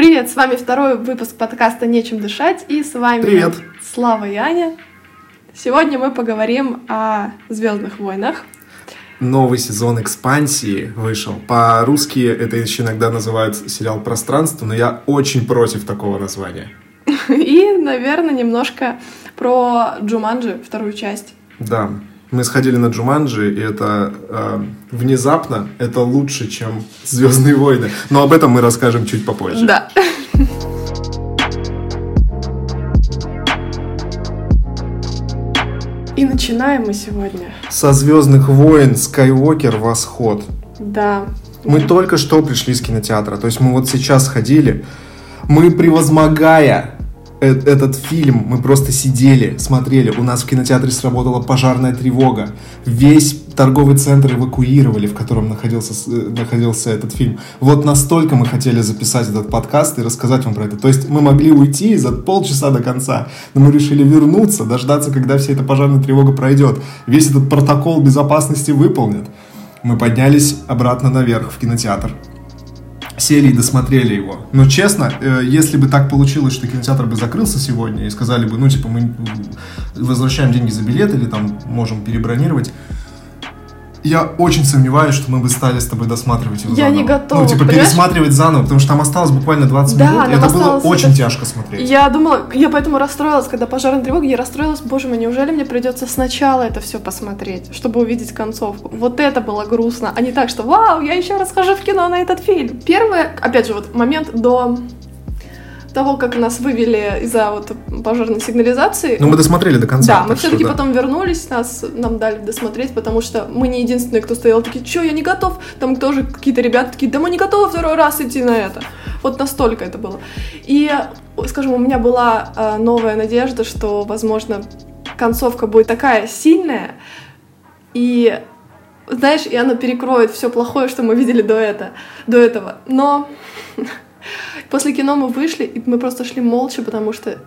Привет, с вами второй выпуск подкаста «Нечем дышать» и с вами Привет. Слава и Аня. Сегодня мы поговорим о «Звездных войнах». Новый сезон экспансии вышел. По-русски это еще иногда называют сериал «Пространство», но я очень против такого названия. И, наверное, немножко про Джуманджи, вторую часть. Да, мы сходили на Джуманджи, и это э, внезапно, это лучше, чем Звездные войны. Но об этом мы расскажем чуть попозже. Да. И начинаем мы сегодня. Со Звездных войн Скайуокер Восход. Да. Мы только что пришли с кинотеатра. То есть мы вот сейчас ходили. Мы, превозмогая этот фильм, мы просто сидели, смотрели. У нас в кинотеатре сработала пожарная тревога. Весь торговый центр эвакуировали, в котором находился, э, находился этот фильм. Вот настолько мы хотели записать этот подкаст и рассказать вам про это. То есть мы могли уйти за полчаса до конца, но мы решили вернуться, дождаться, когда вся эта пожарная тревога пройдет. Весь этот протокол безопасности выполнят. Мы поднялись обратно наверх в кинотеатр сели и досмотрели его. Но честно, э, если бы так получилось, что кинотеатр бы закрылся сегодня и сказали бы, ну, типа, мы возвращаем деньги за билет или там можем перебронировать, я очень сомневаюсь, что мы бы стали с тобой досматривать его Я заново. не готова, Ну, типа, понимаешь? пересматривать заново, потому что там осталось буквально 20 Да, минут, и это было очень это- тяжко смотреть. Я думала, я поэтому расстроилась, когда пожарная тревога, я расстроилась, боже мой, неужели мне придется сначала это все посмотреть, чтобы увидеть концовку? Вот это было грустно, а не так, что вау, я еще раз хожу в кино на этот фильм. Первое, опять же, вот момент до того, как нас вывели из-за вот пожарной сигнализации. Но мы досмотрели до конца. Да, мы все-таки да. потом вернулись, нас нам дали досмотреть, потому что мы не единственные, кто стоял такие, что, я не готов. Там тоже какие-то ребята такие, да мы не готовы второй раз идти на это. Вот настолько это было. И, скажем, у меня была э, новая надежда, что, возможно, концовка будет такая сильная, и знаешь, и она перекроет все плохое, что мы видели до, это, до этого. Но после кино мы вышли, и мы просто шли молча, потому что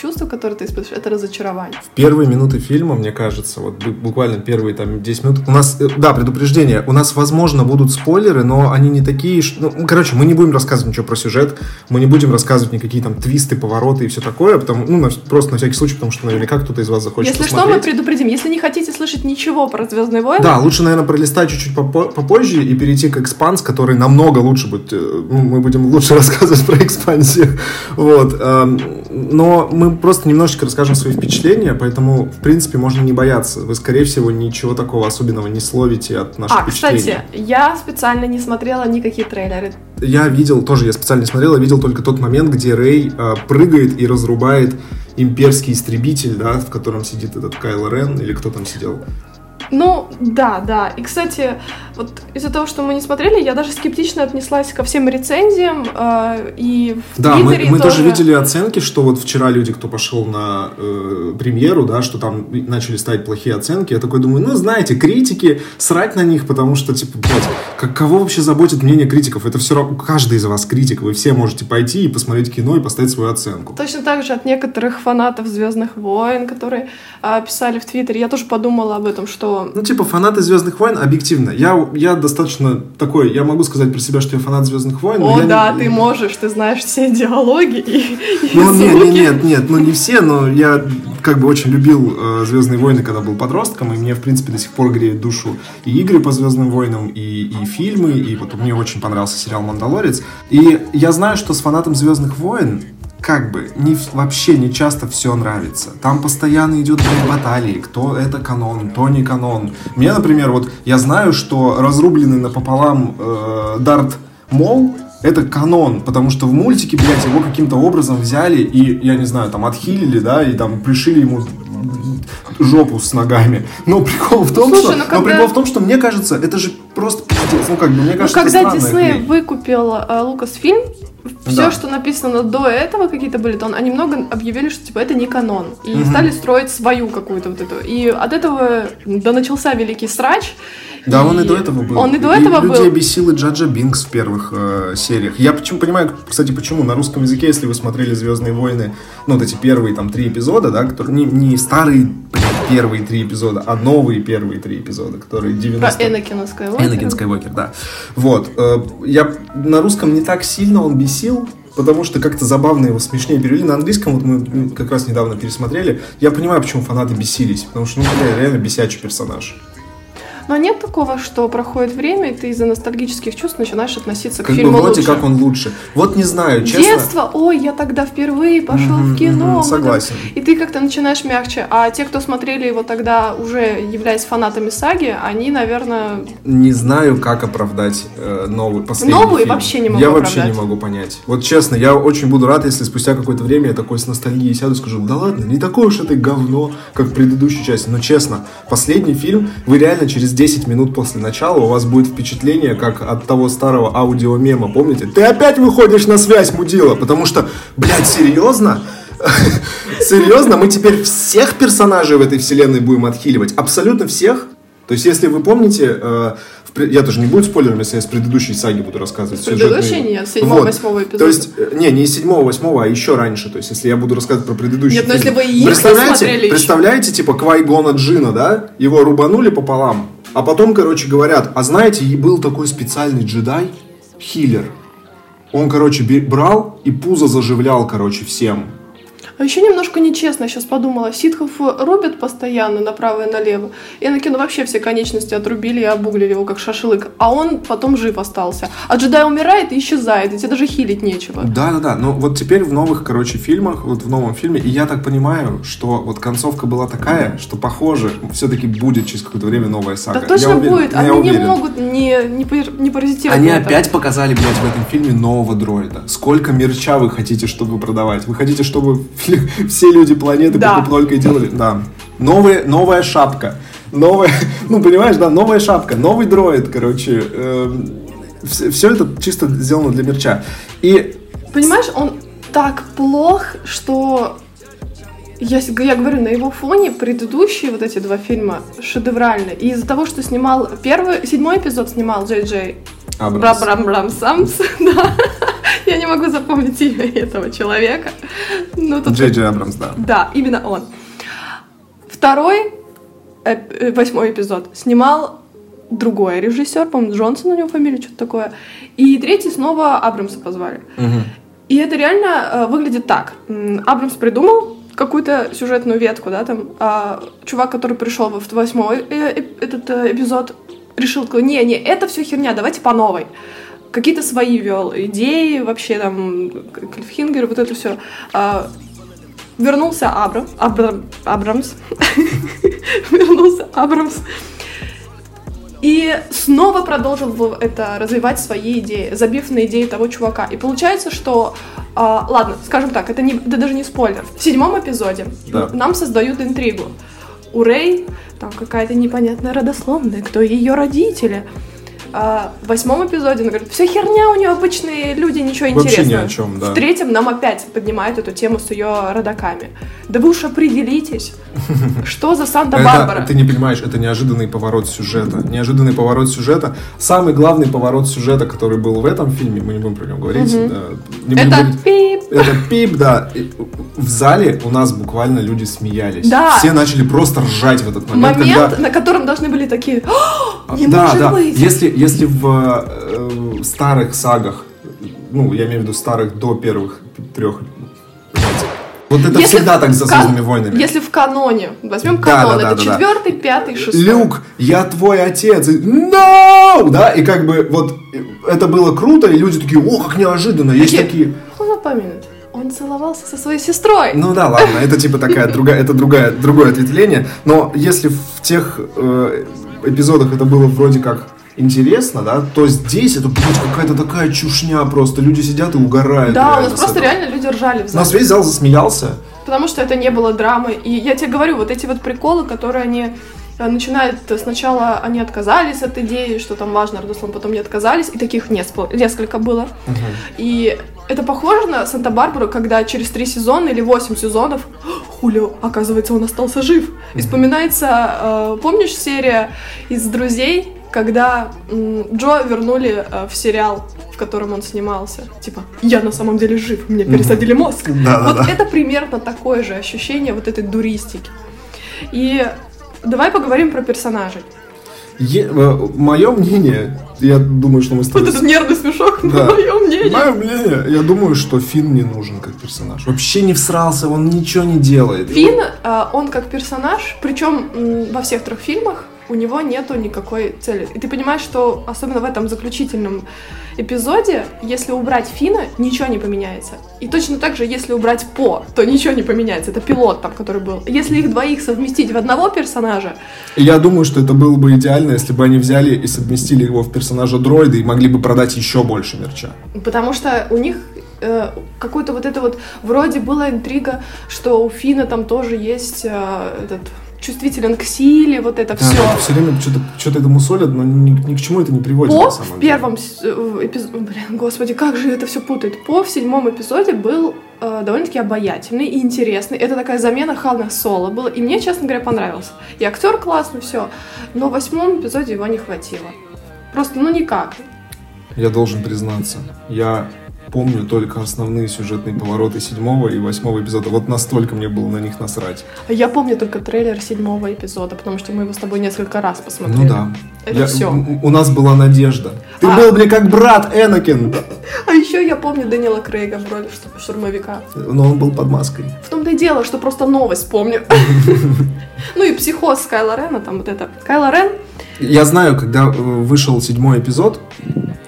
чувство, которое ты испытываешь, это разочарование. В первые минуты фильма, мне кажется, вот бу- буквально первые там 10 минут, у нас, э, да, предупреждение, у нас, возможно, будут спойлеры, но они не такие, ш- ну, короче, мы не будем рассказывать ничего про сюжет, мы не будем рассказывать никакие там твисты, повороты и все такое, потому, ну, на просто на всякий случай, потому что наверняка кто-то из вас захочет Если что, мы посмотреть. предупредим. Если не хотите слышать ничего про Звездные войны, Да, лучше, наверное, пролистать чуть-чуть попо- попозже и перейти к экспанс, который намного лучше будет. э, ну, Мы будем лучше рассказывать про экспансию. Вот. эм, Но мы просто немножечко расскажем свои впечатления, поэтому, в принципе, можно не бояться. Вы, скорее всего, ничего такого особенного не словите от наших А, впечатлений. кстати, я специально не смотрела никакие трейлеры. Я видел, тоже я специально не смотрел, я видел только тот момент, где Рэй э, прыгает и разрубает имперский истребитель, да, в котором сидит этот Кайло Рен, или кто там сидел. Ну, да, да. И, кстати, вот из-за того, что мы не смотрели, я даже скептично отнеслась ко всем рецензиям. э, и в Да, мы, Твиттере мы тоже видели оценки, что вот вчера люди, кто пошел на э, премьеру, да, что там начали ставить плохие оценки. Я такой думаю, ну, знаете, критики, срать на них, потому что, типа, блядь, как, кого вообще заботит мнение критиков? Это все равно, каждый из вас критик, вы все можете пойти и посмотреть кино и поставить свою оценку. Точно так же от некоторых фанатов Звездных войн, которые а, писали в Твиттере, я тоже подумала об этом, что Ну, типа, фанаты Звездных войн, объективно. Я, я достаточно такой, я могу сказать про себя, что я фанат Звездных войн. О, да, не... ты можешь, ты знаешь все диалоги и, и Ну, нет, звуки. нет, нет, нет, ну не все, но я как бы очень любил э, Звездные войны, когда был подростком, и мне, в принципе, до сих пор греет душу и игры по Звездным войнам, и, и фильмы, и вот мне очень понравился сериал Мандалорец. И я знаю, что с фанатом Звездных войн как бы не, вообще не часто все нравится. Там постоянно идет баталии, кто это канон, кто не канон. Мне, например, вот я знаю, что разрубленный напополам э, Дарт Мол это канон, потому что в мультике, блядь, его каким-то образом взяли и, я не знаю, там отхилили, да, и там пришили ему жопу с ногами. Но прикол в том, Слушай, что, ну но когда- прикол в том, что мне кажется, это же просто пиздец. Ну как бы мне Ну, кажется, когда это странная Дисней хрень. выкупил э, Лукасфильм, все, Да. что написано до этого, какие-то были, то они много объявили, что типа это не канон. И Мгм. стали строить свою какую-то вот эту. И от этого да начался великий срач. Да, он и до этого был. Он и до этого людей был. бесил и Джаджа Бинкс в первых э, сериях. Я почему понимаю, кстати, почему на русском языке, если вы смотрели Звездные войны, ну, вот эти первые там три эпизода, да, которые не, не старые блин, первые три эпизода, а новые первые три эпизода, которые 90 Про Энакина Скайуокера. Энакин Скайуокер, да. Вот. э, Я на русском не так сильно он бесил, потому что как-то забавно его смешнее перевели. На английском вот мы как раз недавно пересмотрели. Я понимаю, почему фанаты бесились, потому что, ну, реально бесячий персонаж. Но нет такого, что проходит время, и ты из-за ностальгических чувств начинаешь относиться Как к бы фильму вроде лучше. как он лучше. Вот не знаю, честно. Детство, ой, я тогда впервые пошел Мгм, в кино. мгм, мы там- согласен. И ты как-то начинаешь мягче. А те, кто смотрели его тогда, уже являясь фанатами саги, они, наверное, Не знаю, как оправдать э, новый, последний Новый фильм. вообще не могу Я вообще оправдать. не могу понять. Вот честно, я очень буду рад, если спустя какое-то время я такой с ностальгией сяду и скажу, да ладно, не такое уж это говно, как в предыдущей части. Но честно, последний фильм, вы реально через 10 минут после начала у вас будет впечатление, как от того старого аудиомема, помните? Ты опять выходишь на связь, мудила, потому что, блядь, серьезно? Серьезно, мы теперь всех персонажей в этой вселенной будем отхиливать? Абсолютно всех? То есть, если вы помните, э, я тоже не буду спойлером, если я с предыдущей саги буду рассказывать. С предыдущей сюжетные- нет, с седьмого, восьмого эпизода. То есть, э, не, не из седьмого, восьмого, а еще раньше. То есть, если я буду рассказывать про предыдущий Нет, но фильм. если вы их представляете, смотрели еще. представляете, типа, Квайгона Джина, да? Его рубанули пополам, а потом, короче, говорят, а знаете, и был такой специальный джедай, хиллер. Он, короче, брал и пузо заживлял, короче, всем. А еще немножко нечестно, я сейчас подумала. Ситхов рубят постоянно направо и налево. Энакину вообще все конечности отрубили и обуглили его как шашлык. А он потом жив остался. А джедай умирает и исчезает, и тебе даже хилить нечего. Да, да, да. Но вот теперь в новых, короче, фильмах, вот в новом фильме, и я так понимаю, что вот концовка была такая, что похоже, все-таки будет через какое-то время новая сага. Да точно Я уверен, будет. я Они не уверен. могут не, не, не паразитировать Они опять показали, блядь, в этом фильме нового дроида. Сколько мерча вы хотите, чтобы продавать? Вы хотите, чтобы все люди планеты Да. покупной делали? Да. Новая, новая шапка. Новая, ну, понимаешь, да, новая шапка, новый дроид, короче. все, это чисто сделано для мерча. И Понимаешь, он так плох, что я, я говорю, на его фоне предыдущие вот эти два фильма шедевральны. И из-за того, что снимал первый, седьмой эпизод снимал Джей Джей Абрамс. Брам Брам Самс, да. Я не могу запомнить имя этого человека. Ну, тут Джей Джей Абрамс, да. Да, именно он. Второй, эп- э, восьмой эпизод, снимал другой режиссер, по-моему, Джонсон у него фамилия, что-то такое. И третий снова Абрамса позвали. Мгм. И это реально э, выглядит так. Абрамс придумал какую-то сюжетную ветку, да, там, а чувак, который пришел в восьмой э, э, этот э, эпизод, решил, не, не, это все херня, давайте по новой. Какие-то свои вел идеи, вообще там, Клиффхингер, вот это все. вернулся Абрам, Абрам, Абрамс, вернулся Абрамс, и снова продолжил это развивать свои идеи, забив на идеи того чувака. И получается, что, а, ладно, скажем так, это, не, это даже не спойлер. В седьмом эпизоде Да. нам создают интригу. У Рэй там какая-то непонятная родословная, кто ее родители. А в восьмом эпизоде он говорит, все херня, у нее обычные люди, ничего Вообще ни интересного. о чем, да. В третьем нам опять поднимают эту тему с ее родаками. Да вы уж определитесь, что за Санта-Барбара. Ты не понимаешь, это неожиданный поворот сюжета. Неожиданный поворот сюжета. Самый главный поворот сюжета, который был в этом фильме, мы не будем про него говорить. Это пип. Это пип, да. В зале у нас буквально люди смеялись. Да. Все начали просто ржать в этот момент, Момент, на котором должны были такие, «О, не да, может да. быть. Если, если в э, старых сагах, ну, я имею в виду старых до первых трех, вот это Если всегда так в ка- Звездными войнами. Если в каноне, возьмем Да, канон, да, да, это да, да. четвертый, пятый, шестой. Люк, я твой отец. No! Да, и как бы вот это было круто, и люди такие, о, как неожиданно. Есть Такие, the помнит? Он целовался со своей сестрой. ну да, ладно, это типа такая другая, это другая, другое ответвление. Но если в тех э, эпизодах это было вроде как интересно, да, то здесь это блядь, какая-то такая чушня просто. Люди сидят и угорают. да, у нас просто этого. реально люди ржали в У зале. нас весь зал засмеялся. Потому что это не было драмы. И я тебе говорю, вот эти вот приколы, которые они э, начинают сначала они отказались от идеи, что там важно родословно, потом не отказались, и таких несколько было. И это похоже на Санта-Барбару, когда через три сезона или восемь сезонов Хулио, оказывается, он остался жив. И вспоминается, э, помнишь серия из «Друзей», когда Джо вернули э, в сериал, в котором он снимался. Типа, я на самом деле жив, мне пересадили мозг. Вот это примерно такое же ощущение вот этой дуристики. И давай поговорим про персонажей. Мое мнение, я думаю, что мы с тобой... Вот этот нервный смешок, да. мое мнение. Мое мнение, я думаю, что Финн не нужен как персонаж. Вообще не всрался, он ничего не делает. Финн, э, он как персонаж, причем во всех трех фильмах, у него нету никакой цели. И ты понимаешь, что особенно в этом заключительном эпизоде, если убрать Фина, ничего не поменяется. И точно так же, если убрать По, то ничего не поменяется. Это пилот там, который был. Если их двоих совместить в одного персонажа... Я думаю, что это было бы идеально, если бы они взяли и совместили его в персонажа дроида и могли бы продать еще больше мерча. Потому что у них э, какой-то вот это вот... Вроде была интрига, что у Фина там тоже есть э, этот чувствителен к силе, вот это да, все. Да, все время что-то, что-то это мусолят, но ни, ни к чему это не приводит. По в первом э, эпизоде, блин, господи, как же это все путает. По в седьмом эпизоде был э, довольно-таки обаятельный и интересный. Это такая замена Хана Соло была, и мне, честно говоря, понравился. И актер классный, все. Но в восьмом эпизоде его не хватило. Просто, ну никак. Я должен признаться, я помню только основные сюжетные повороты седьмого и восьмого эпизода. Вот настолько мне было на них насрать. Я помню только трейлер седьмого эпизода, потому что мы его с тобой несколько раз посмотрели. Ну да. Это я, все. У нас была надежда. Ты а... был, блин, как брат Энакин. А еще я помню Данила Крейга в роли штурмовика. Но он был под маской. В том-то и дело, что просто новость помню. Ну и психоз Кайла Рена, там вот это. Кайла Рен. Я знаю, когда э, вышел седьмой эпизод,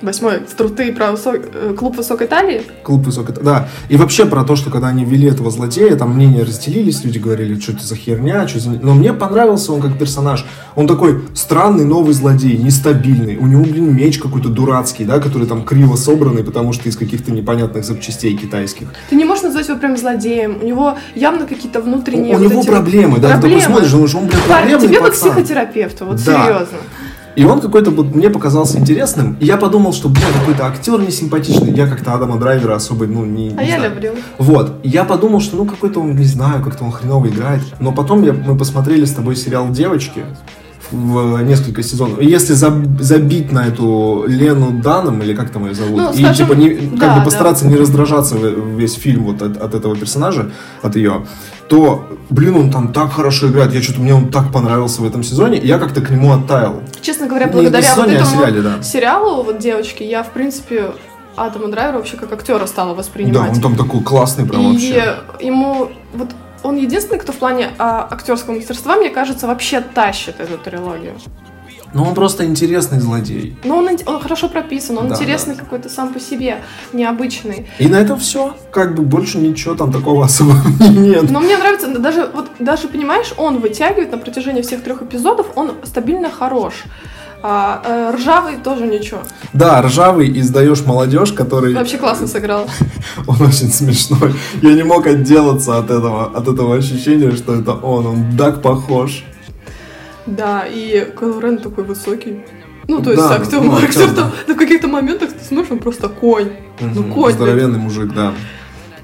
Восьмой. Струты про высок... Э, клуб высокой талии? Клуб высокой талии, да. И вообще про то, что когда они ввели этого злодея, там мнения разделились, люди говорили, что это за херня, что за... Но мне понравился он как персонаж. Он такой странный новый злодей, нестабильный. У него, блин, меч какой-то дурацкий, да, который там криво собранный, потому что из каких-то непонятных запчастей китайских. Ты не можешь назвать его прям злодеем. У него явно какие-то внутренние... У, у вот него проблемы, да. Проблемы. Ты такой смотришь, он, он блин, проблемный Тебе пацан. как психотерапевту, вот да. серьезно. И он какой-то вот мне показался интересным. И я подумал, что, блин, какой-то актер несимпатичный. Я как-то Адама Драйвера особо, ну, не, не А я люблю. Вот. И я подумал, что, ну, какой-то он, не знаю, как-то он хреново играет. Но потом я, мы посмотрели с тобой сериал «Девочки» в несколько сезонов. Если забить на эту Лену Даном, или как там ее зовут, ну, и скажем, типа не, как да, бы постараться да. не раздражаться весь фильм вот от, от этого персонажа, от ее, то, блин, он там так хорошо играет. Я что-то мне он так понравился в этом сезоне, и я как-то к нему оттаял. Честно говоря, благодаря сезоне, вот этому а сериале, да. сериалу, вот девочки, я в принципе Адама Драйвера вообще как актера стала воспринимать. Да, он там такой классный прям и вообще. И ему вот он единственный, кто в плане а, актерского мастерства, мне кажется, вообще тащит эту трилогию. Ну, он просто интересный злодей. Ну, он, он хорошо прописан, он да, интересный да. какой-то сам по себе, необычный. И на этом все. Как бы больше ничего там такого особо нет. Но мне нравится, даже, вот, даже, понимаешь, он вытягивает на протяжении всех трех эпизодов, он стабильно хорош. А э, ржавый тоже ничего. Да, ржавый издаешь молодежь, который... Вообще классно сыграл. Он очень смешной. Я не мог отделаться от этого, от этого ощущения, что это он. Он так похож. Да, и Кайло Рен такой высокий. Ну, то есть да, актер, ну, актер там да. на каких-то моментах ты смотришь, он просто конь. Угу, ну, конь. Здоровенный мужик, да.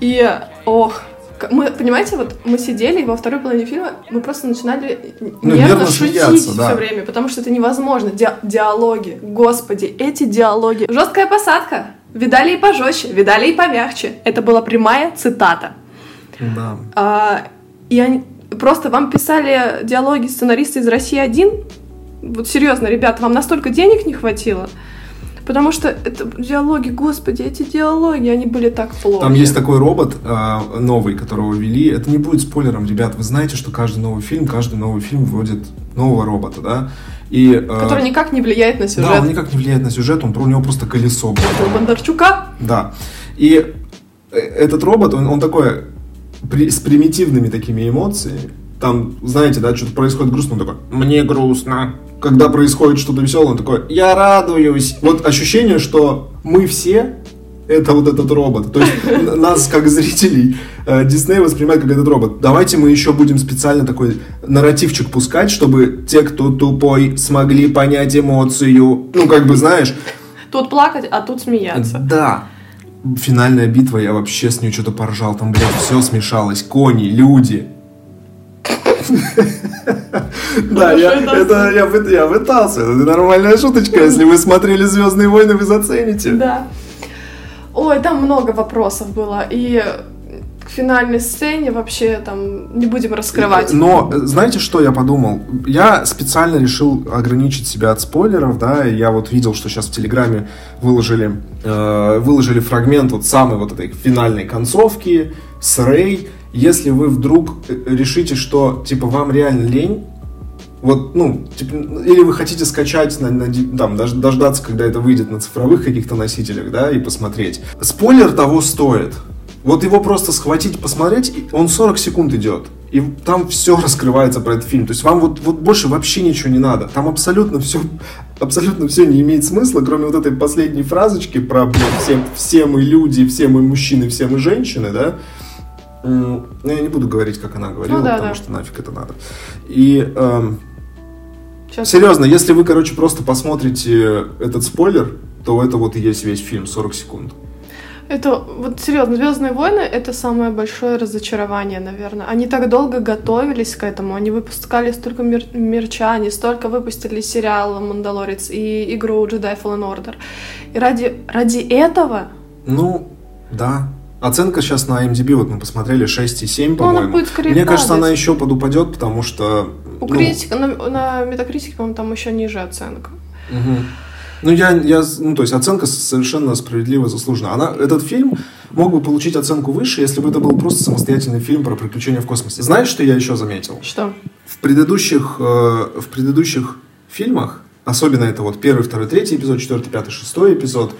И, ох, мы, понимаете, вот мы сидели, и во второй половине фильма мы просто начинали ну, нервно, нервно шутить да. все время, потому что это невозможно. Ди диалоги, господи, эти диалоги. Жесткая посадка. Видали и пожестче, видали и помягче. Это была прямая цитата. Да. А, и они просто вам писали диалоги сценаристы из России один. Вот серьезно, ребята, вам настолько денег не хватило. Потому что это диалоги, господи, эти диалоги, они были так плохи. Там есть такой робот э, новый, которого ввели. Это не будет спойлером, ребят. Вы знаете, что каждый новый фильм, каждый новый фильм вводит нового робота, да? И, э, Который никак не влияет на сюжет. Да, он никак не влияет на сюжет, он, у него просто колесо. Это Бондарчука? Да. И э, этот робот, он, он такой при, с примитивными такими эмоциями. Там, знаете, да, что-то происходит грустно, он такой, мне грустно, когда происходит что-то веселое, он такой, я радуюсь. Вот ощущение, что мы все это вот этот робот. То есть нас, как зрителей, э, Дисней воспринимает как этот робот. Давайте мы еще будем специально такой нарративчик пускать, чтобы те, кто тупой, смогли понять эмоцию. Ну, как бы, знаешь... Тут плакать, а тут смеяться. Да. Финальная битва, я вообще с нее что-то поржал. Там, блядь, все смешалось. Кони, люди. Да, я, это я, я пытался. Это нормальная шуточка. Если вы смотрели Звездные войны, вы зацените. Да. Ой, там много вопросов было. И финальной сцене вообще там не будем раскрывать. Но э, знаете, что я подумал? Я специально решил ограничить себя от спойлеров, да, я вот видел, что сейчас в Телеграме выложили, э, выложили фрагмент вот самой вот этой финальной концовки с Рэй. Если вы вдруг э, решите, что, типа, вам реально лень, вот, ну, типа, или вы хотите скачать, на, на, там, дождаться, когда это выйдет на цифровых каких-то носителях, да, и посмотреть. Спойлер того стоит. Вот его просто схватить, посмотреть, он 40 секунд идет. И там все раскрывается про этот фильм. То есть вам вот, вот больше вообще ничего не надо. Там абсолютно все, абсолютно все не имеет смысла, кроме вот этой последней фразочки про блин, все, все мы люди, все мы мужчины, все мы женщины, да. Ну, я не буду говорить, как она говорила, ну, да, потому да. что нафиг это надо. И эм, Сейчас. серьезно, если вы, короче, просто посмотрите этот спойлер, то это вот и есть весь фильм, 40 секунд. Это вот серьезно, Звездные войны это самое большое разочарование, наверное. Они так долго готовились к этому, они выпускали столько мер мерча, они столько выпустили сериала Мандалорец и игру Jedi Fallen Order. И ради, ради этого. Ну, да. Оценка сейчас на MDB, вот мы посмотрели 6,7, по-моему. Мне падать. кажется, она еще подупадет, потому что... У ну... критика, на, на метакритике, по-моему, там еще ниже оценка. Угу. Ну, я, я, ну, то есть оценка совершенно справедливо заслужена. Она, этот фильм мог бы получить оценку выше, если бы это был просто самостоятельный фильм про приключения в космосе. Знаешь, что я еще заметил? Что? В предыдущих, э, в предыдущих фильмах, особенно это вот первый, второй, третий эпизод, четвертый, пятый, шестой эпизод,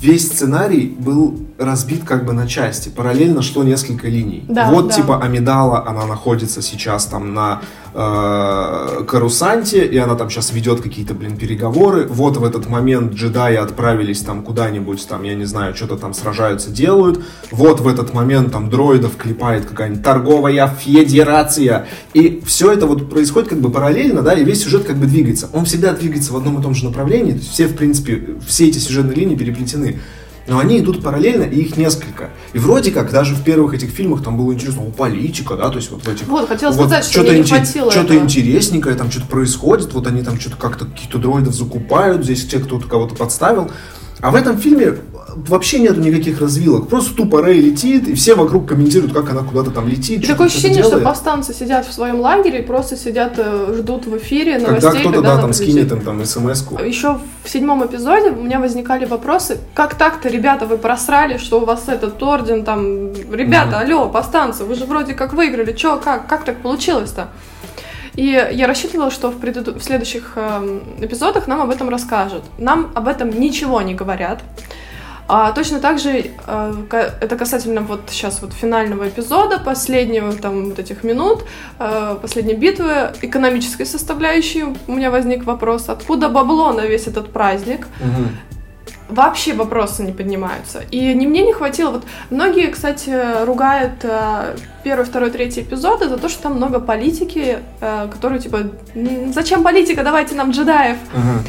весь сценарий был разбит как бы на части. Параллельно шло несколько линий. Да, вот да. типа Амидала, она находится сейчас там на э, Карусанте, и она там сейчас ведет какие-то, блин, переговоры. Вот в этот момент джедаи отправились там куда-нибудь, там, я не знаю, что-то там сражаются, делают. Вот в этот момент там дроидов клепает какая-нибудь торговая федерация. И все это вот происходит как бы параллельно, да, и весь сюжет как бы двигается. Он всегда двигается в одном и том же направлении. Все, в принципе, все эти сюжетные линии переплетены но они идут параллельно, и их несколько. И вроде как даже в первых этих фильмах там было интересно, о, политика, да, то есть вот в этих... Вот, хотела вот сказать, что не хватило Что-то интересненькое, там что-то происходит, вот они там что-то как-то каких-то дроидов закупают, здесь те, кто-то кого-то подставил. А в этом фильме вообще нету никаких развилок. Просто тупо Рэй летит, и все вокруг комментируют, как она куда-то там летит. И такое ощущение, что повстанцы сидят в своем лагере и просто сидят, э, ждут в эфире новостей. Когда кто-то, да, там скинет им там смс-ку. Еще в седьмом эпизоде у меня возникали вопросы, как так-то, ребята, вы просрали, что у вас этот орден там... Ребята, mm алло, повстанцы, вы же вроде как выиграли, чё, как, как так получилось-то? И я рассчитывала, что в, преду... в следующих э, эпизодах нам об этом расскажут. Нам об этом ничего не говорят. А, точно так же а, это касательно вот сейчас вот финального эпизода, последнего там вот этих минут, а, последней битвы, экономической составляющей у меня возник вопрос, откуда бабло на весь этот праздник? Угу вообще вопросы не поднимаются. И не мне не хватило. Вот многие, кстати, ругают э, первый, второй, третий эпизоды за то, что там много политики, э, которые типа зачем политика, давайте нам джедаев. Uh-huh.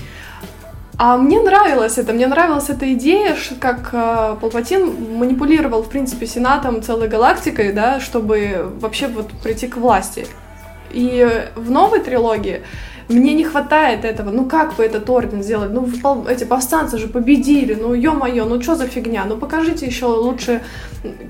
А мне нравилось это, мне нравилась эта идея, как э, Палпатин манипулировал, в принципе, Сенатом, целой галактикой, да, чтобы вообще вот прийти к власти. И в новой трилогии мне не хватает этого. Ну как бы этот орден сделать? Ну эти повстанцы же победили. Ну ё-моё, ну что за фигня? Ну покажите еще лучше,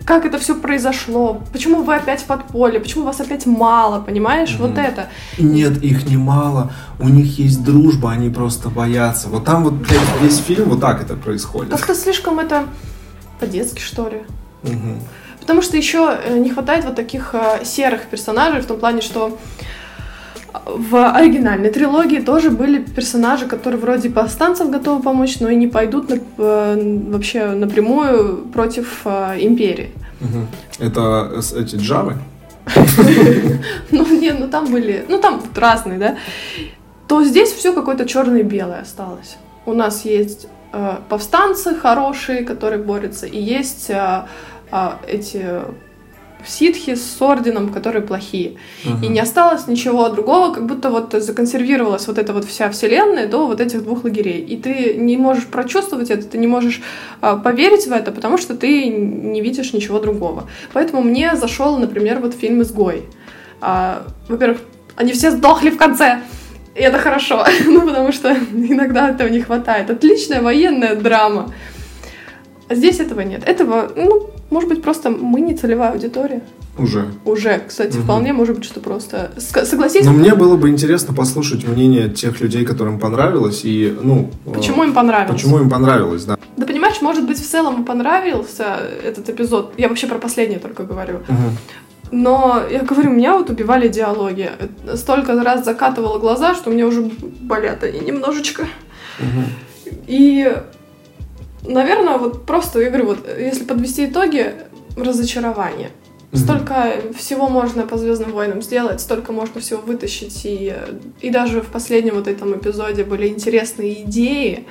как это все произошло. Почему вы опять в подполье? Почему вас опять мало, понимаешь? Mm-hmm. Вот это. Нет, их не мало. У них есть дружба, они просто боятся. Вот там вот весь фильм вот так это происходит. Как-то слишком это по-детски, что ли. Угу. Потому что еще э, не хватает вот таких э, серых персонажей в том плане, что в оригинальной трилогии тоже были персонажи, которые вроде повстанцев готовы помочь, но и не пойдут на, э, вообще напрямую против э, империи. Угу. Это эти джавы? Ну, нет, ну там были, ну там разные, да. То здесь все какое-то черное и белое осталось. У нас есть э, повстанцы хорошие, которые борются, и есть эти ситхи с орденом, которые плохие. Uh-huh. И не осталось ничего другого, как будто вот законсервировалась вот эта вот вся вселенная до вот этих двух лагерей. И ты не можешь прочувствовать это, ты не можешь а, поверить в это, потому что ты не видишь ничего другого. Поэтому мне зашел, например, вот фильм «Изгой». А, во-первых, они все сдохли в конце. И это хорошо, ну, потому что иногда этого не хватает. Отличная военная драма. А здесь этого нет. Этого, ну, Может быть, просто мы не целевая аудитория. Уже. Уже, кстати, Мгм. вполне может быть, что просто... Согласись, Но мне было бы интересно послушать мнение тех людей, которым понравилось, и, ну... э, почему им понравилось? Почему им понравилось, да. Да понимаешь, может быть, в целом понравился этот эпизод. Я вообще про последний только говорю. Мгм. Но я говорю, меня вот убивали диалоги. Столько раз закатывала глаза, что мне уже болят они немножечко. Мгм. И, наверное, вот просто, я говорю, вот если подвести итоги, разочарование. Столько всего можно по Звездным войнам сделать, столько можно всего вытащить. И, и даже в последнем вот этом эпизоде были интересные идеи,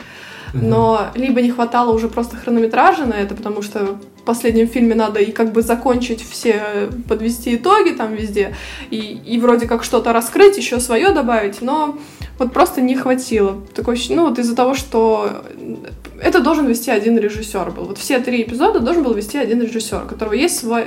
но либо не хватало уже просто хронометража на это, потому что в последнем фильме надо и как бы закончить все, подвести итоги там везде, и, и вроде как что-то раскрыть, еще свое добавить, но вот просто не хватило. Ощущ- ну вот из-за того, что это должен вести один режиссер был. Вот все три эпизода должен был вести один режиссер, у которого есть свой,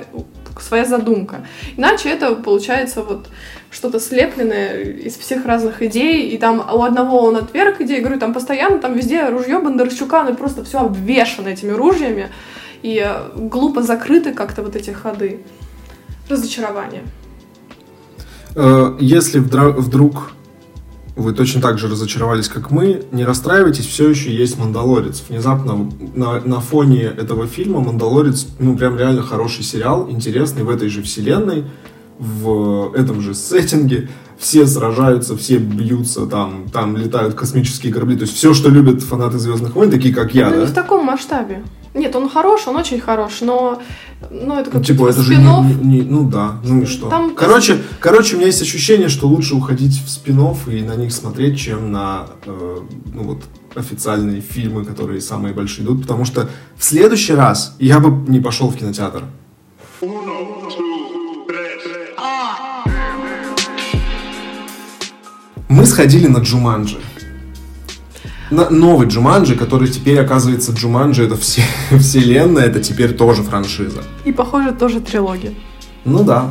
своя задумка. Иначе это получается вот что-то слепленное из всех разных идей, и там у одного он отверг идеи, говорю, там постоянно, там везде ружье Бондарчука, ну просто все обвешано этими ружьями, и э, глупо закрыты как-то вот эти ходы. Разочарование. Э, Если вдруг вы точно так же разочаровались, как мы, не расстраивайтесь, все еще есть «Мандалорец». Внезапно на, на фоне этого фильма «Мандалорец» ну прям реально хороший сериал, интересный в этой же вселенной, в этом же сеттинге. Все сражаются, все бьются, там, там летают космические корабли. То есть все, что любят фанаты «Звездных войн», такие как я, ну, да? не в таком масштабе. Нет, он хорош, он очень хорош, но, но это Ну, как типа, это же не, не- Ну да, ну и что? Там- короче, короче, у меня есть ощущение, что лучше уходить в спин и на них смотреть, чем на э, ну, вот, официальные фильмы, которые самые большие идут. Потому что в следующий раз я бы не пошел в кинотеатр. Мы сходили на Джуманджи. На новый Джуманджи, который теперь оказывается Джуманджи, это все, вселенная, это теперь тоже франшиза. И, похоже, тоже трилогия. Ну да.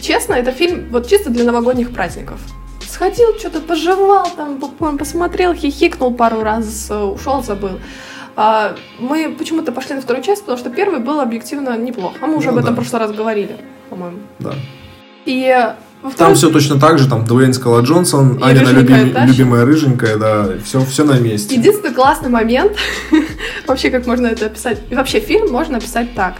Честно, это фильм вот чисто для новогодних праздников. Сходил, что-то пожевал, там, посмотрел, хихикнул пару раз, э, ушел, забыл. А, мы почему-то пошли на вторую часть, потому что первый был объективно неплох. А мы уже Ну об этом да. в прошлый раз говорили, по-моему. Да. И во Там все точно так же, там Дуэйн Скала Джонсон, И Анина рыженькая люби- Таща. любимая рыженькая, да, все, все на месте. Единственный классный момент, вообще как можно это описать, и вообще фильм можно описать так.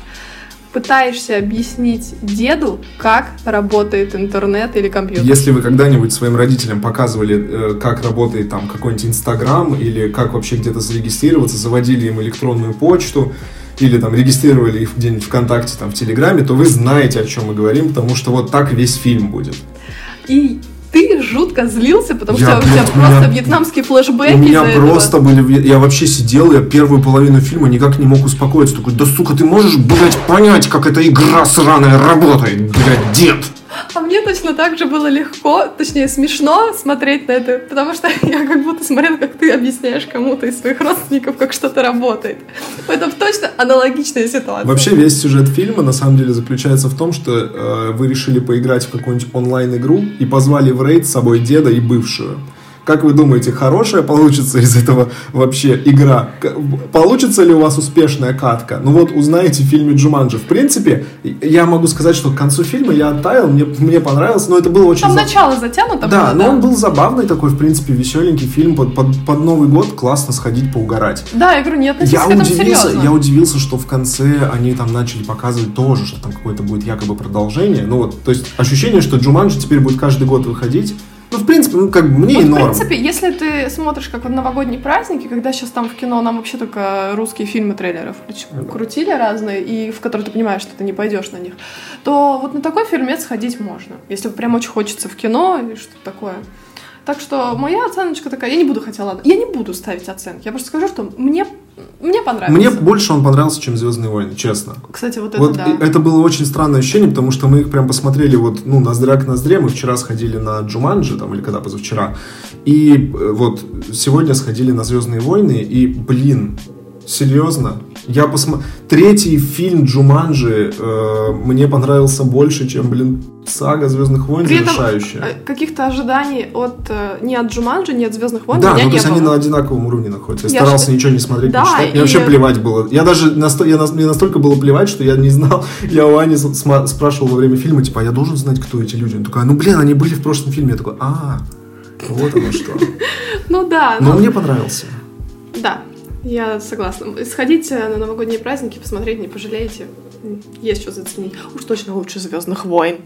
Пытаешься объяснить деду, как работает интернет или компьютер. Если вы когда-нибудь своим родителям показывали, э, как работает там какой-нибудь Инстаграм или как вообще где-то зарегистрироваться, заводили им электронную почту или там регистрировали их где-нибудь ВКонтакте, там в Телеграме, то вы знаете, о чем мы говорим, потому что вот так весь фильм будет. И ты жутко злился, потому Я, что у тебя просто меня- вьетнамские флешбеки У меня из-за этого. просто были... Я вообще сидел, я первую половину фильма никак не мог успокоиться. Такой, да сука, ты можешь, блядь, понять, как эта игра сраная работает, блядь, дед? А мне точно так же было легко, точнее смешно смотреть на это, потому что я как будто смотрела, как ты объясняешь кому-то из своих родственников, как что-то работает. Это точно аналогичная ситуация. Вообще весь сюжет фильма на самом деле заключается в том, что э, вы решили поиграть в какую-нибудь онлайн-игру и позвали в рейд с собой деда и бывшую. Как вы думаете, хорошая получится из этого вообще игра? Получится ли у вас успешная катка? Ну вот узнаете в фильме Джуманджи. В принципе, я могу сказать, что к концу фильма я оттаял, мне, мне понравилось, но это было очень... Там за- начало затянуто Да, было, но он был забавный такой, в принципе, веселенький фильм. Под, под, под Новый год классно сходить поугарать. Да, я говорю, не относись Я к этому удивился, серьезно. я удивился, что в конце они там начали показывать тоже, что там какое-то будет якобы продолжение. Ну вот, то есть ощущение, что Джуманджи теперь будет каждый год выходить. Ну, в принципе, ну, как бы мне Вот, и в норм. принципе, если ты смотришь как вот новогодние праздники, когда сейчас там в кино нам вообще только русские фильмы трейлеров кру- крутили разные, и в которые ты понимаешь, что ты не пойдешь на них, то вот на такой фильмец сходить можно, если прям очень хочется в кино или что-то такое. Так что моя оценочка такая, я не буду хотя ладно, я не буду ставить оценки, я просто скажу, что мне, мне понравилось. Мне больше он понравился, чем Звездные войны, честно. Кстати, вот это вот да. это было очень странное ощущение, потому что мы их прям посмотрели вот, ну, ноздря к ноздре. Мы вчера сходили на Джуманджи, там, или когда позавчера. И э, вот сегодня сходили на Звездные войны, и, блин, Серьезно? Я посмотрел... Третий фильм Джуманджи э, мне понравился больше, чем, блин, сага Звездных войн При этом завершающая. э, каких-то ожиданий от э, ни от Джуманджи, ни от Звездных войн Да, у меня ну то не есть они было. на одинаковом уровне находятся. Я, Я старался ж- ничего не смотреть, Да, не читать. Мне и- вообще плевать было. Я даже насто... я мне настолько было плевать, что я не знал. Я у Ани сма- спрашивал во время фильма, типа, а я должен знать, кто эти люди? Он такой, ну блин, они были в прошлом фильме. Я такой, а, вот оно что. Ну да, Но ну, мне понравился. да, я согласна. Сходите на новогодние праздники, посмотреть, не пожалеете. Есть что заценить. Уж точно лучше Звездных войн.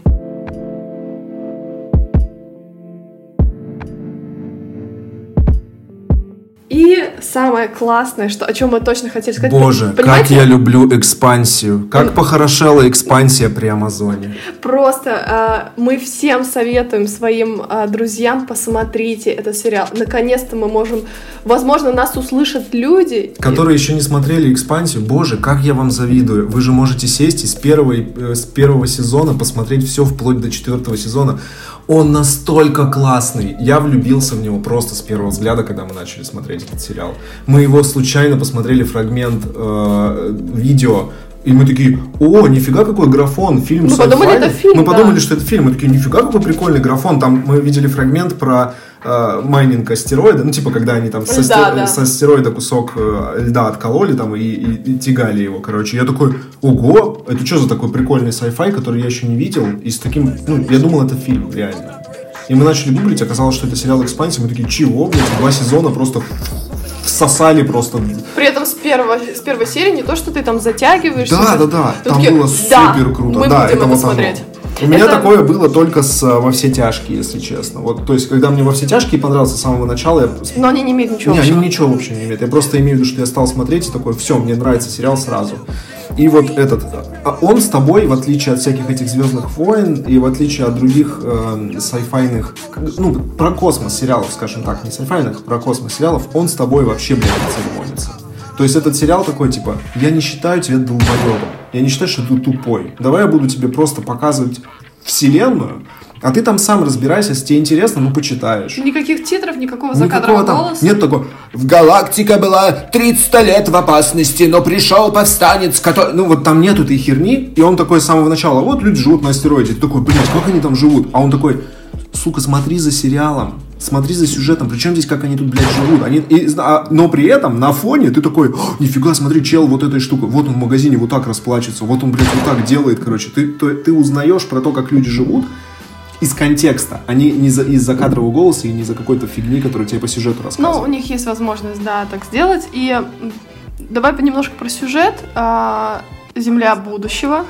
Самое классное, что, о чем мы точно хотели сказать. Боже, как понимаете, я люблю экспансию. Как похорошела экспансия при Амазоне. Просто э, мы всем советуем своим э, друзьям посмотрите этот сериал. Наконец-то мы можем, возможно, нас услышат люди. Которые еще не смотрели экспансию, боже, как я вам завидую. Вы же можете сесть и с первого, э, с первого сезона посмотреть все вплоть до четвертого сезона. Он настолько классный. Я влюбился в него просто с первого взгляда, когда мы начали смотреть этот сериал. Мы его случайно посмотрели фрагмент э, видео. И мы такие, о, нифига какой графон, фильм Мы подумали, sci-fi». это фильм, Мы да. подумали, что это фильм. Мы такие, нифига какой прикольный графон. Там мы видели фрагмент про э, майнинг астероида. Ну, типа, когда они там со, Льда, да. со астероида кусок э, льда откололи там и, и- и тягали его, короче. Я такой, ого, это что за такой прикольный sci-fi, который я еще не видел, и с таким, ну, я думал, это фильм, реально. И мы начали гуглить, оказалось, что это сериал «Экспансия», мы такие, чего, блядь, два сезона просто всосали просто. При этом с, первого, с первой серии не то, что ты там затягиваешься. Да, да, да, там такие, было «Да, супер круто. Мы да, будем это это вот смотреть. оно. У меня Это- такое было только с э, «Во все тяжкие», если честно. Вот, то есть, когда мне «Во все тяжкие» понравился с самого начала, я Но они не имеют ничего Не, общего. они ничего вообще не имеют. Я просто имею в виду, что я стал смотреть и такой, все, мне нравится сериал сразу. И вот этот, а он с тобой, в отличие от всяких этих Звездных войн и в отличие от других э, сайфайных, ну, про космос сериалов, скажем так, не сайфайных, про космос сериалов, он с тобой вообще, блядь, не церемонится. То есть этот сериал такой, типа, я не считаю тебя долбоебом, я не считаю, что ты тупой. Давай я буду тебе просто показывать вселенную, а ты там сам разбирайся, если тебе интересно, ну, почитаешь. Никаких титров, никакого Никакого закадрового там, голоса. нет такого, Галактика была 300 лет в опасности, но пришел повстанец, который... ну вот там нету этой херни, и он такой с самого начала, вот люди живут на астероиде, ты такой, блядь, как они там живут? А он такой, сука, смотри за сериалом, смотри за сюжетом, причем здесь как они тут, блядь, живут, они, и а, но при этом на фоне ты такой, «О, нифига, смотри, чел вот этой штукой, вот он в магазине вот так расплачется, вот он, блядь, вот так делает, короче, ты, то- ты узнаешь про то, как люди живут, из контекста, а не, не за- из-за кадрового голоса и не из-за какой-то фигни, которую тебе по сюжету Ну, рассказывают. у них есть возможность, да, так сделать. И давай немножко про сюжет. А, Земля будущего.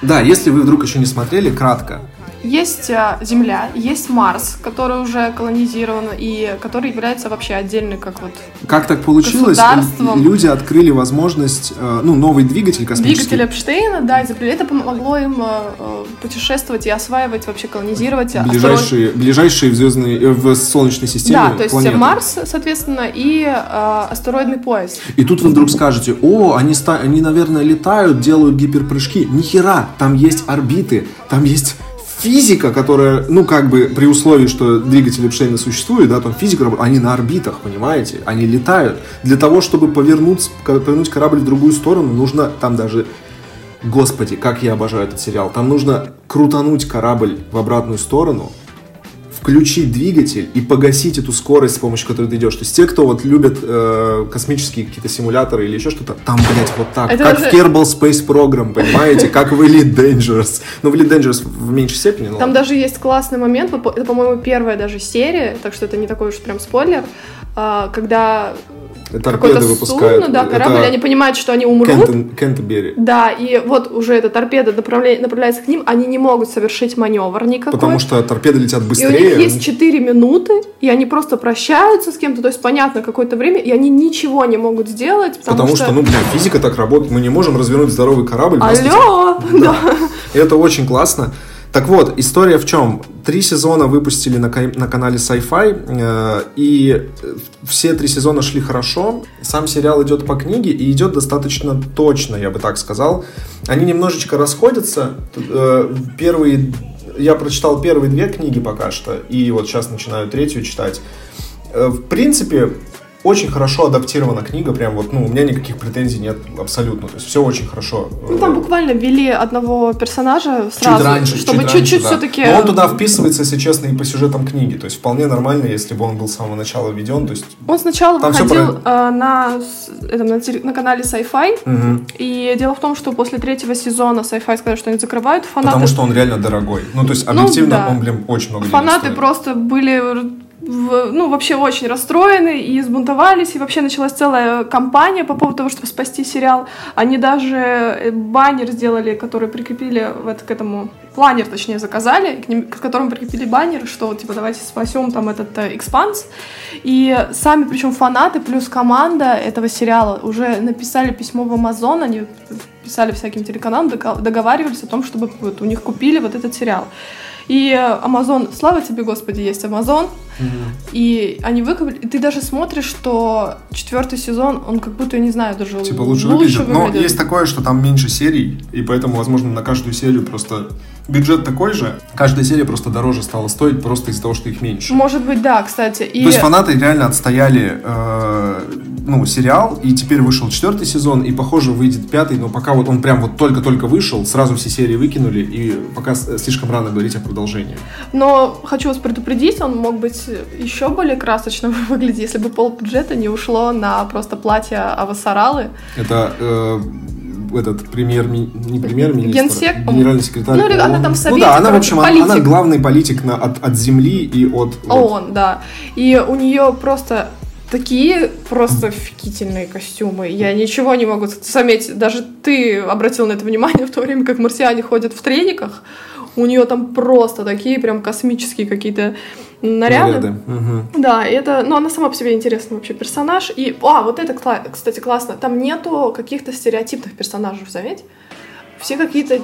Да, если вы вдруг еще не смотрели, кратко. Есть а, Земля, есть Марс, который уже колонизирован и который является вообще отдельной, как вот Как так получилось? Люди открыли возможность, э, ну, новый двигатель космический. двигатель Эпштейна, да, изобрели. Это помогло им а, путешествовать и осваивать, вообще колонизировать астероид- Ближайшие, ближайшие в звездной, э, в Солнечной системе Да, то есть планеты. Марс, соответственно, и а, астероидный пояс. И тут вы вдруг скажете, о, они, ста- они, наверное, летают, делают гиперпрыжки. Ни хера, там есть орбиты, там есть физика, которая, ну, как бы, при условии, что двигатель Эпштейна существует, да, там физика, они на орбитах, понимаете, они летают. Для того, чтобы повернуть, повернуть корабль в другую сторону, нужно там даже Господи, как я обожаю этот сериал. Там нужно крутануть корабль в обратную сторону, включить двигатель и погасить эту скорость, с помощью которой ты идешь. То есть те, кто вот любят э, космические какие-то симуляторы или еще что-то, там, блядь, вот так. Это как даже- в Kerbal Space Program, понимаете? Как в Elite Dangerous. Ну, в Elite Dangerous в меньшей степени, но Там даже есть классный момент, это, по-моему, первая даже серия, так что это не такой уж прям спойлер, а, когда торпеды какое-то выпускают. судно, да, корабль, Это они понимают, что они умрут, Кентон- Кентербери. да, и вот уже эта торпеда направля- направляется к ним, они не могут совершить маневр никакой. Потому что торпеды летят И у быстрее. них есть 4 минуты, и они просто прощаются с кем-то, то есть понятно какое-то время, и они ничего не могут сделать, потому, Потому что, ну, бля, физика так работает. Мы не можем развернуть здоровый корабль. Алло! Да. И это очень классно. Так вот, история в чем? Три сезона выпустили на, на канале Sci-Fi, э, и э, все три сезона шли хорошо. Сам сериал идет по книге и идет достаточно точно, я бы так сказал. Они немножечко расходятся. Э, первые, я прочитал первые две книги пока что, и вот сейчас начинаю третью читать. Э, в принципе, очень хорошо адаптирована книга, прям вот, ну, у меня никаких претензий нет абсолютно, то есть все очень хорошо. Ну, там буквально ввели одного персонажа сразу, чуть раньше, чтобы чуть чуть-чуть да. все-таки... Но он туда вписывается, если честно, и по сюжетам книги, то есть вполне нормально, если бы он был с самого начала введен, то есть... Он сначала Там выходил про- э, на, этом, на, на канале Sci-Fi, Мгм. и дело в том, что после третьего сезона Sci-Fi сказали, что они закрывают фанаты. Потому что он реально дорогой. Ну, то есть, Ну, объективно, да. он, блин, очень много Фанаты просто были в- ну, вообще очень расстроены и сбунтовались, и вообще началась целая кампания по поводу того, чтобы спасти сериал. Они даже э, баннер сделали, который прикрепили в это, к этому, планер, точнее, заказали, к, ним- к которому прикрепили баннер, что, вот, типа, давайте спасем там этот э, экспанс. И сами, причем фанаты плюс команда этого сериала уже написали письмо в Амазон, они писали всяким телеканалам, договаривались о том, чтобы вот у них купили вот этот сериал. И Амазон, слава тебе, Господи, есть Амазон. И они выкупили. И ты даже смотришь, что четвертый сезон, он как будто, я не знаю, даже Типа лучше, выглядит. Но есть такое, что там меньше серий, и поэтому, возможно, на каждую серию просто бюджет такой же. Каждая серия просто дороже стала стоить просто из-за того, что их меньше. Может быть, да, кстати. И... То есть фанаты реально отстояли э, ну, сериал, и теперь вышел четвертый сезон, и, похоже, выйдет пятый, но пока вот он прям вот только-только вышел, сразу все серии выкинули, и пока слишком рано говорить о продолжении. Но хочу вас предупредить, он мог быть еще более красочно выглядеть, если бы пол бюджета не ушло на просто платье Авасаралы. Это э, этот премьер, не премьер-министр, Генсек, генеральный секретарь. ну, или она ООН. там в Ну да, она, в общем, она, она политик. главный политик на, от, от земли и от... вот. ООН, да. И у нее просто такие просто офигительные костюмы. Я ничего не могу заметить. Даже ты обратил на это внимание в то время, как марсиане ходят в трениках. У нее там просто такие прям космические какие-то наряды. Мгм. Да, и это, ну, она сама по себе интересный вообще персонаж. И, а, вот это, кстати, классно. Там нету каких-то стереотипных персонажей, заметь. Все какие-то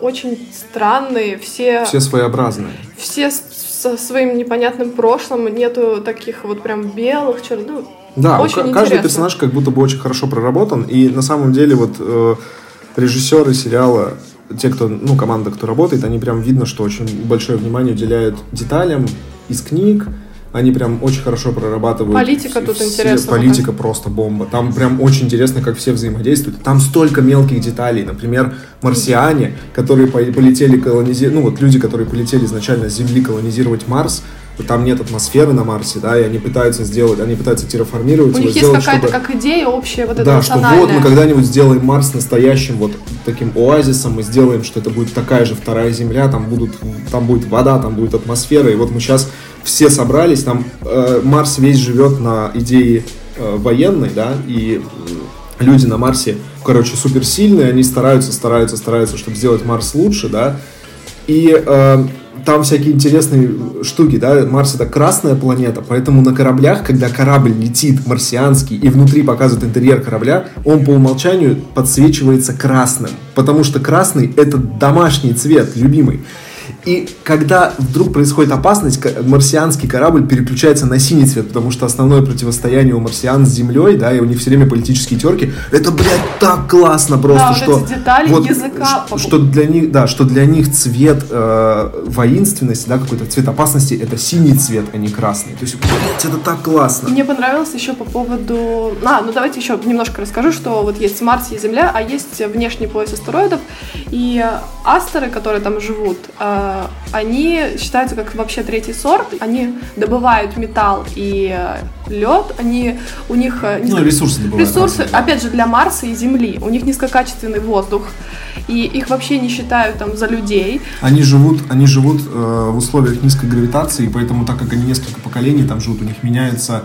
очень странные, все, Все своеобразные. все со своим непонятным прошлым, нету таких вот прям белых, черных, ну, Да, Очень ка- каждый интересно. персонаж как будто бы очень хорошо проработан, и на самом деле вот э, режиссеры сериала, те, кто, ну, команда, кто работает, они прям видно, что очень большое внимание уделяют деталям из книг, они прям очень хорошо прорабатывают. Политика тут все- интересно Политика просто бомба. Там прям очень интересно, как все взаимодействуют. Там столько мелких деталей. Например, марсиане, которые по- полетели колонизировать, ну вот люди, которые полетели изначально с Земли колонизировать Марс, там нет атмосферы на Марсе, да, и они пытаются сделать, они пытаются терраформировать у них есть сделать, какая-то чтобы... как идея общая, вот эта Да, что вот мы когда-нибудь сделаем Марс настоящим вот таким оазисом, мы сделаем, что это будет такая же вторая Земля, там будут, там будет вода, там будет атмосфера, и вот мы сейчас все собрались, там э, Марс весь живет на идее э, военной, да, и люди на Марсе, короче, суперсильные, они стараются, стараются, стараются, чтобы сделать Марс лучше, да, и э, там всякие интересные штуки, да, Марс это красная планета, поэтому на кораблях, когда корабль летит марсианский и внутри показывает интерьер корабля, он по умолчанию подсвечивается красным, потому что красный это домашний цвет, любимый. И когда вдруг происходит опасность, марсианский корабль переключается на синий цвет, потому что основное противостояние у марсиан с Землей, да, и у них все время политические терки. Это, блядь, так классно просто, Да, вот что... эти детали языка. ш- Что для них, да, что для них цвет э, воинственности, да, какой-то цвет опасности, это синий цвет, а не красный. То есть, блядь, это так классно. Мне понравилось еще по поводу... А, ну давайте еще немножко расскажу, что вот есть Марс и Земля, а есть внешний пояс астероидов. И астеры, которые там живут, э, они считаются как вообще третий сорт. Они добывают металл и лед. Они, у них... э, Ну, ресурсы добывают. Ресурсы, да. опять же, для Марса и Земли. У них низкокачественный воздух. И их вообще не считают там за людей. Они живут, они живут э, в условиях низкой гравитации, поэтому так как они несколько поколений там живут, у них меняется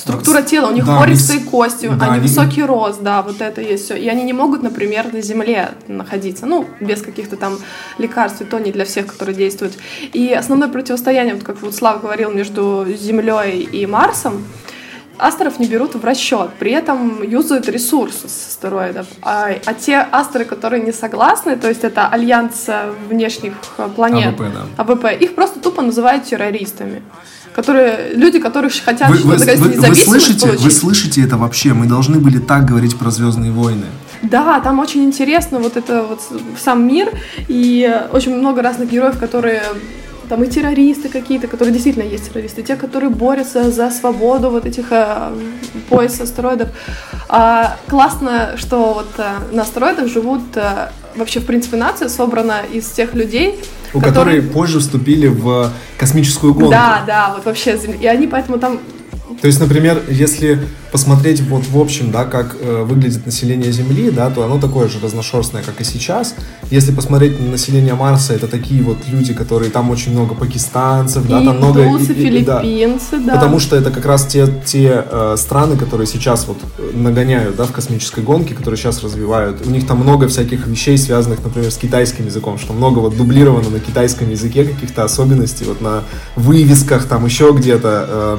Структура тела, у них Да, пористые они с- кости, да, они высокий рост, да, вот это есть все. И они не могут, например, на Земле находиться, ну, без каких-то там лекарств, и то не для всех, которые действуют. И основное противостояние, вот как вот Слава говорил, между Землей и Марсом, астеров не берут в расчет, при этом юзают ресурсы с астероидов. А, а те астеры, которые не согласны, то есть это альянс внешних э, планет, АВП, да. АВП, их просто тупо называют террористами. Которые, люди, которые хотят Вы, вы- вы- вы слышите, получить. вы слышите это вообще? Мы должны были так говорить про Звездные войны. Да, там очень интересно вот это вот сам мир и очень много разных героев, которые там и террористы какие-то, которые действительно есть террористы, те, которые борются за свободу вот этих э, пояс астероидов. А, классно, что вот э, на астероидах живут э, вообще, в принципе, нация собрана из тех людей, У которые позже вступили в космическую гонку. Да, да, вот вообще. И они поэтому там То есть, например, если посмотреть вот в общем, да, как э, выглядит население Земли, да, то оно такое же разношерстное, как и сейчас. Если посмотреть на население Марса, это такие вот люди, которые там очень много пакистанцев, да, там много и- и- и- да. да. Потому что это как раз те, те э, страны, которые сейчас вот э, нагоняют да, в космической гонке, которые сейчас развивают. У них там много всяких вещей, связанных, например, с китайским языком, что много вот дублировано на китайском языке, каких-то особенностей, вот на вывесках, там еще где-то. э.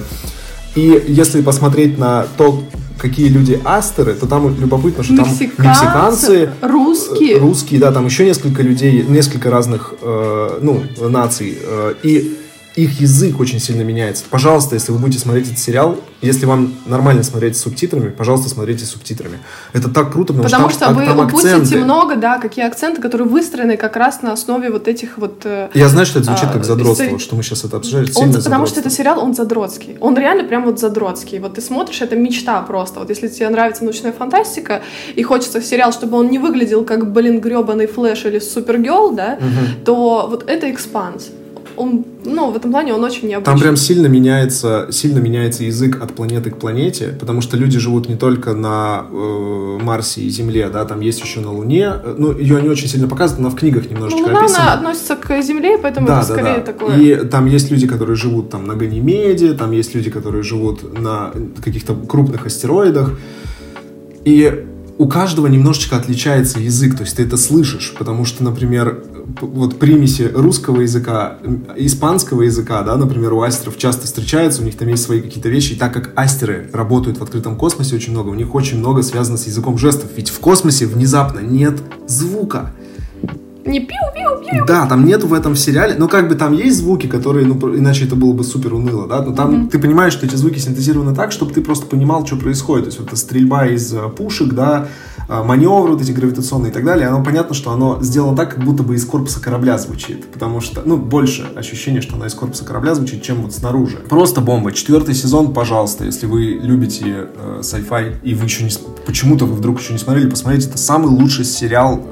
И если посмотреть на то, какие люди астеры, то там любопытно, что там мексиканцы, русские. э, русские, да, там еще несколько людей, несколько разных, э, ну, наций. э, и их язык очень сильно меняется. Пожалуйста, если вы будете смотреть этот сериал, если вам нормально смотреть с субтитрами, пожалуйста, смотрите с субтитрами. Это так круто, потому, Потому что, что там, вы там упустите акценты. много, да, какие акценты, которые выстроены как раз на основе вот этих вот... э, Я знаю, что это звучит А, как задротство, истори- вот что мы сейчас это обсуждали. это Он, потому что это сериал, он задротский. Он реально прям вот задротский. Вот ты смотришь, это мечта просто. Вот если тебе нравится научная фантастика и хочется сериал, чтобы он не выглядел как, блин, гребаный Flash или Supergirl, да, то вот это Expanse. Он, ну, в этом плане он очень необычный. Там прям сильно меняется, сильно меняется язык от планеты к планете, потому что люди живут не только на э, Марсе и Земле, да, там есть еще на Луне. Ну, ее не очень сильно показывают, она в книгах ну, немножечко Луна, описана. она относится к Земле, поэтому Да, это да, скорее да. такое... И там есть люди, которые живут там на Ганимеде, там есть люди, которые живут на каких-то крупных астероидах. И у каждого немножечко отличается язык, то есть ты это слышишь, потому что, например, вот примеси русского языка, испанского языка, да, например, у астеров часто встречаются, у них там есть свои какие-то вещи, и так как астеры работают в открытом космосе очень много, у них очень много связано с языком жестов, ведь в космосе внезапно нет звука. Не пиу-пиу-пиу. Да, там нету в этом сериале, ну как бы там есть звуки, которые, ну иначе это было бы супер уныло, да, но там ты понимаешь, что эти звуки синтезированы так, чтобы ты просто понимал, что происходит, то есть вот эта стрельба из э, пушек, да, маневры вот эти гравитационные и так далее, оно понятно, что оно сделано так, как будто бы из корпуса корабля звучит, потому что, ну, больше ощущение, что оно из корпуса корабля звучит, чем вот снаружи. Просто бомба. Четвертый сезон, пожалуйста, если вы любите э, sci-fi и вы еще не, почему-то вы вдруг еще не смотрели, посмотрите, это самый лучший сериал, э,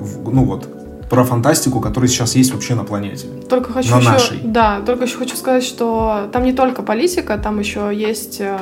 в- ну вот, про фантастику, который сейчас есть вообще на планете. Только хочу На еще, нашей. да, только еще хочу сказать, что там не только политика, там еще есть э,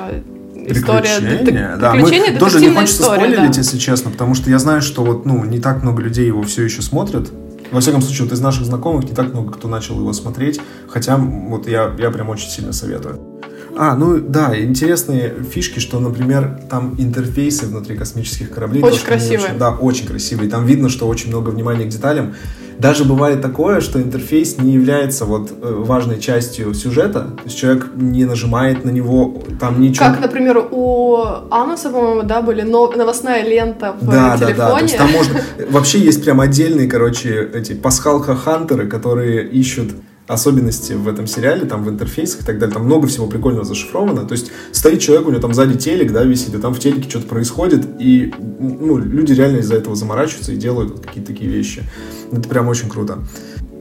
история, Приключения, да. приключения, Мы тоже не хочется история, спойлерить, да. если честно, потому что я знаю, что вот, ну, не так много людей его все еще смотрят. Во всяком случае, вот из наших знакомых не так много кто начал его смотреть, хотя вот я, я прям очень сильно советую. А, ну да, интересные фишки, что, например, там интерфейсы внутри космических кораблей. Очень красивые. да, очень красивые. Там видно, что очень много внимания к деталям. Даже бывает такое, что интерфейс не является вот э, важной частью сюжета. То есть человек не нажимает на него, там ничего... Как, например, у Амоса, по-моему, да, были но- новостная лента в Да, да, телефоне. да. То есть там можно. Вообще есть прям отдельные, короче, эти пасхалка-хантеры, которые ищут особенности в этом сериале, там в интерфейсах и так далее. Там много всего прикольного зашифровано. То есть стоит человек, у него там сзади телек, да, висит, и там в телеке что-то происходит, и ну, люди реально из-за этого заморачиваются и делают вот какие-то такие вещи. Это прям очень круто.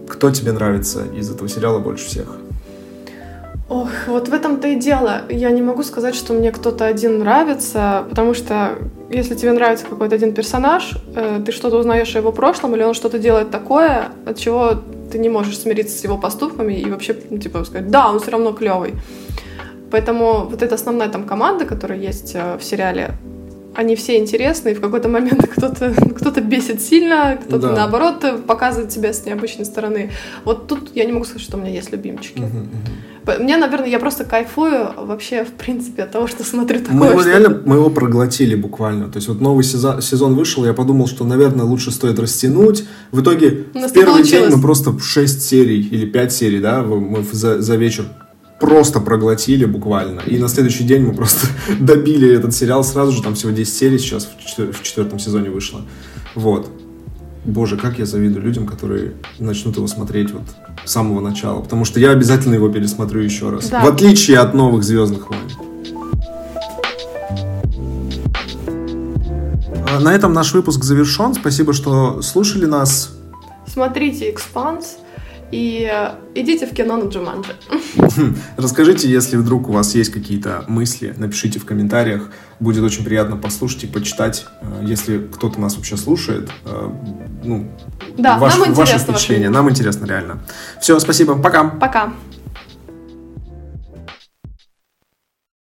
Кто тебе нравится из этого сериала больше всех? Ох, вот в этом-то и дело. Я не могу сказать, что мне кто-то один нравится, потому что если тебе нравится какой-то один персонаж, э, ты что-то узнаешь о его прошлом, или он что-то делает такое, от чего ты не можешь смириться с его поступками и вообще, ну, типа, сказать, да, он все равно клевый. Поэтому вот эта основная там команда, которая есть э, в сериале, они все интересны, и в какой-то момент кто-то кто бесит сильно, кто-то Да. наоборот показывает себя с необычной стороны. Вот тут я не могу сказать, что у меня есть любимчики. П- Мне, наверное, я просто кайфую вообще, в принципе, от того, что смотрю такое. Мы его реально, мы его проглотили буквально. То есть вот новый сезон, сезон вышел, я подумал, что, наверное, лучше стоит растянуть. В итоге в первый день мы просто 6 серий или 5 серий, да, мы за, за вечер просто проглотили буквально. И на следующий день мы просто добили этот сериал сразу же, там всего 10 серий сейчас в, четвер- в четвертом сезоне вышло. Вот. Боже, как я завидую людям, которые начнут его смотреть вот с самого начала. Потому что я обязательно его пересмотрю еще раз. Да. В отличие от новых Звездных войн. А, На этом наш выпуск завершен. Спасибо, что слушали нас. Смотрите «Экспанс», И э, идите в кино на Джуманджи. Расскажите, если вдруг у вас есть какие-то мысли, напишите в комментариях. Будет очень приятно послушать и почитать, э, если кто-то нас вообще слушает. э, Ну, Да, ваше, нам впечатление. ваше Нам интересно, реально. Все, спасибо. Пока. Пока.